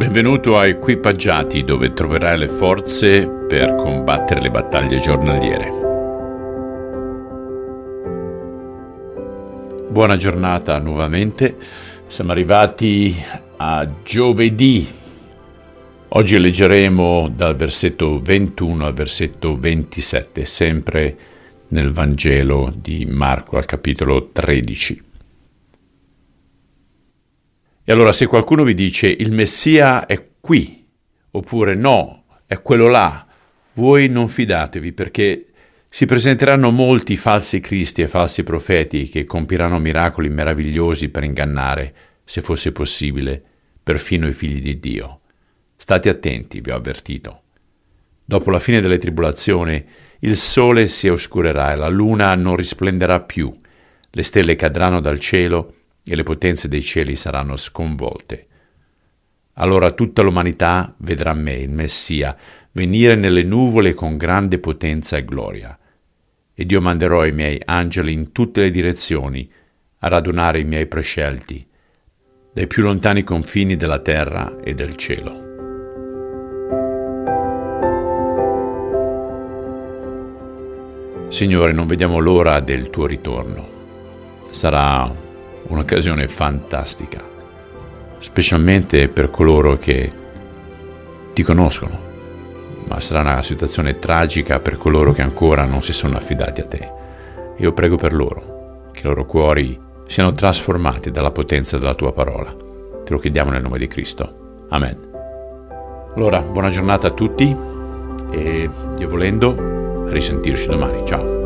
Benvenuto a Equipaggiati dove troverai le forze per combattere le battaglie giornaliere. Buona giornata nuovamente, siamo arrivati a giovedì. Oggi leggeremo dal versetto 21 al versetto 27, sempre nel Vangelo di Marco al capitolo 13. E allora se qualcuno vi dice il Messia è qui, oppure no, è quello là, voi non fidatevi perché si presenteranno molti falsi cristi e falsi profeti che compiranno miracoli meravigliosi per ingannare, se fosse possibile, perfino i figli di Dio. State attenti, vi ho avvertito. Dopo la fine delle tribolazioni, il sole si oscurerà e la luna non risplenderà più, le stelle cadranno dal cielo e le potenze dei cieli saranno sconvolte. Allora tutta l'umanità vedrà me, il Messia, venire nelle nuvole con grande potenza e gloria. Ed io manderò i miei angeli in tutte le direzioni a radunare i miei prescelti dai più lontani confini della terra e del cielo. Signore, non vediamo l'ora del tuo ritorno. Sarà un'occasione fantastica, specialmente per coloro che ti conoscono, ma sarà una situazione tragica per coloro che ancora non si sono affidati a te. Io prego per loro, che i loro cuori siano trasformati dalla potenza della tua parola. Te lo chiediamo nel nome di Cristo. Amen. Allora, buona giornata a tutti e Dio volendo, risentirci domani. Ciao.